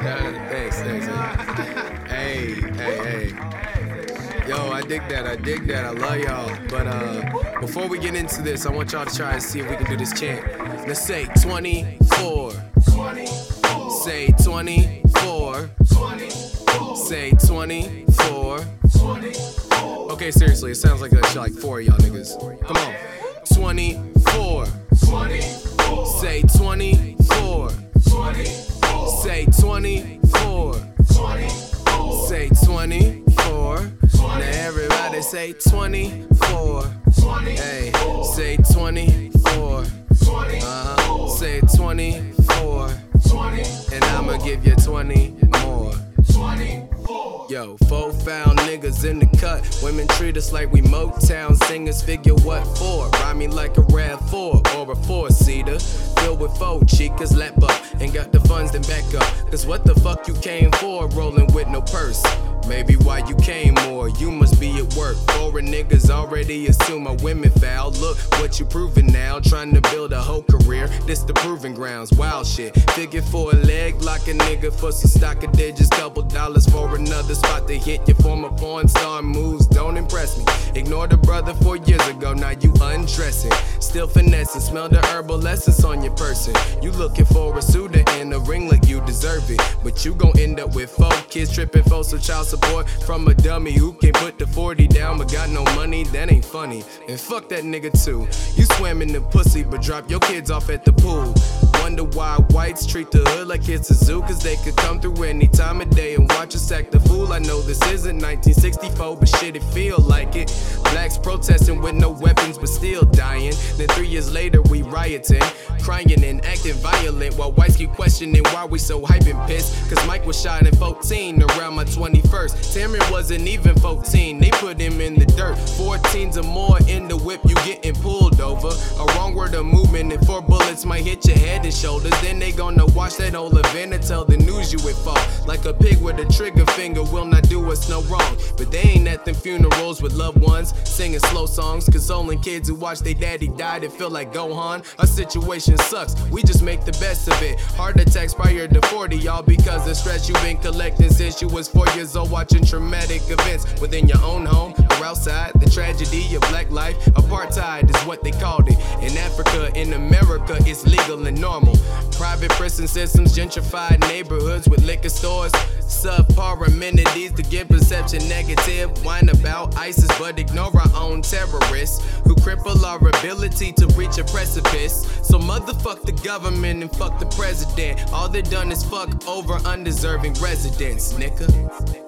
thanks, thanks. Hey, hey, hey. Yo, I dig that. I dig that. I love y'all. But uh, before we get into this, I want y'all to try and see if we can do this chant. Let's say 24. Say 24. Say 24. Okay, seriously, it sounds like that like four of y'all niggas. Come on. 24. 24. 24. Say 24. 24. Now everybody say 24. 24. Hey, say 24. 24. Uh-huh. Say 24. 20. And I'ma give you 20 more. 24. Yo, four found niggas in the cut. Women treat us like we Motown singers. Figure what for? Rhyme me like a Rav4 or a force seater. Filled with four chicas, lap up. And got the funds, then back up. Cause what the fuck you came for? Rolling with no purse. Maybe why you came more, you must be at work. Foreign niggas already assume my women foul. Look what you proving now, trying to build a whole career. This the proving grounds, wild shit. Figure for a leg, like a nigga for some stock of digits. Couple dollars for another spot to hit. Your former porn star moves don't impress me. Ignore the brother four years ago, now you undressing. Still finessing, smell the herbal essence on your person. You looking for a suitor and a ring like you deserve it. But you gon' end up with four kids tripping for some child support from a dummy who can't put the 40 down but got no money. That ain't funny. And fuck that nigga too. You swam in the pussy but drop your kids off at the pool. Wonder why whites treat the hood like it's a zoo, cause they could come through any time of day and watch us act the fool. I know this isn't 1964, but shit, it feel like it. Blacks protesting with no weapons, but still dying. Then three years later, we rioting, crying and acting violent, while whites keep questioning why we so hype and pissed. Cause Mike was shot at 14 around my 21st. Tamron wasn't even 14, they put him in the dirt. 14s or more the whip, you getting pulled over. A wrong word of movement, and four bullets might hit your head and shoulders. Then they gonna watch that whole event and tell the news you would fall. Like a pig with a trigger finger will not do us no wrong. But they ain't at them funerals with loved ones, singing slow songs, consoling kids who watch their daddy die and feel like Gohan. Our situation sucks, we just make the best of it. Heart attacks prior to 40, y'all, because the stress you've been collecting since you was four years old, watching traumatic events within your own home or outside. The tragedy of black life, apartheid is what they called it. In Africa, in America, it's legal and normal. Private prison systems, gentrified neighborhoods with liquor stores, subpar amenities to give perception negative. Whine about ISIS, but ignore our own terrorists who cripple our ability to reach a precipice. So motherfuck the government and fuck the president. All they done is fuck over undeserving residents, nigga.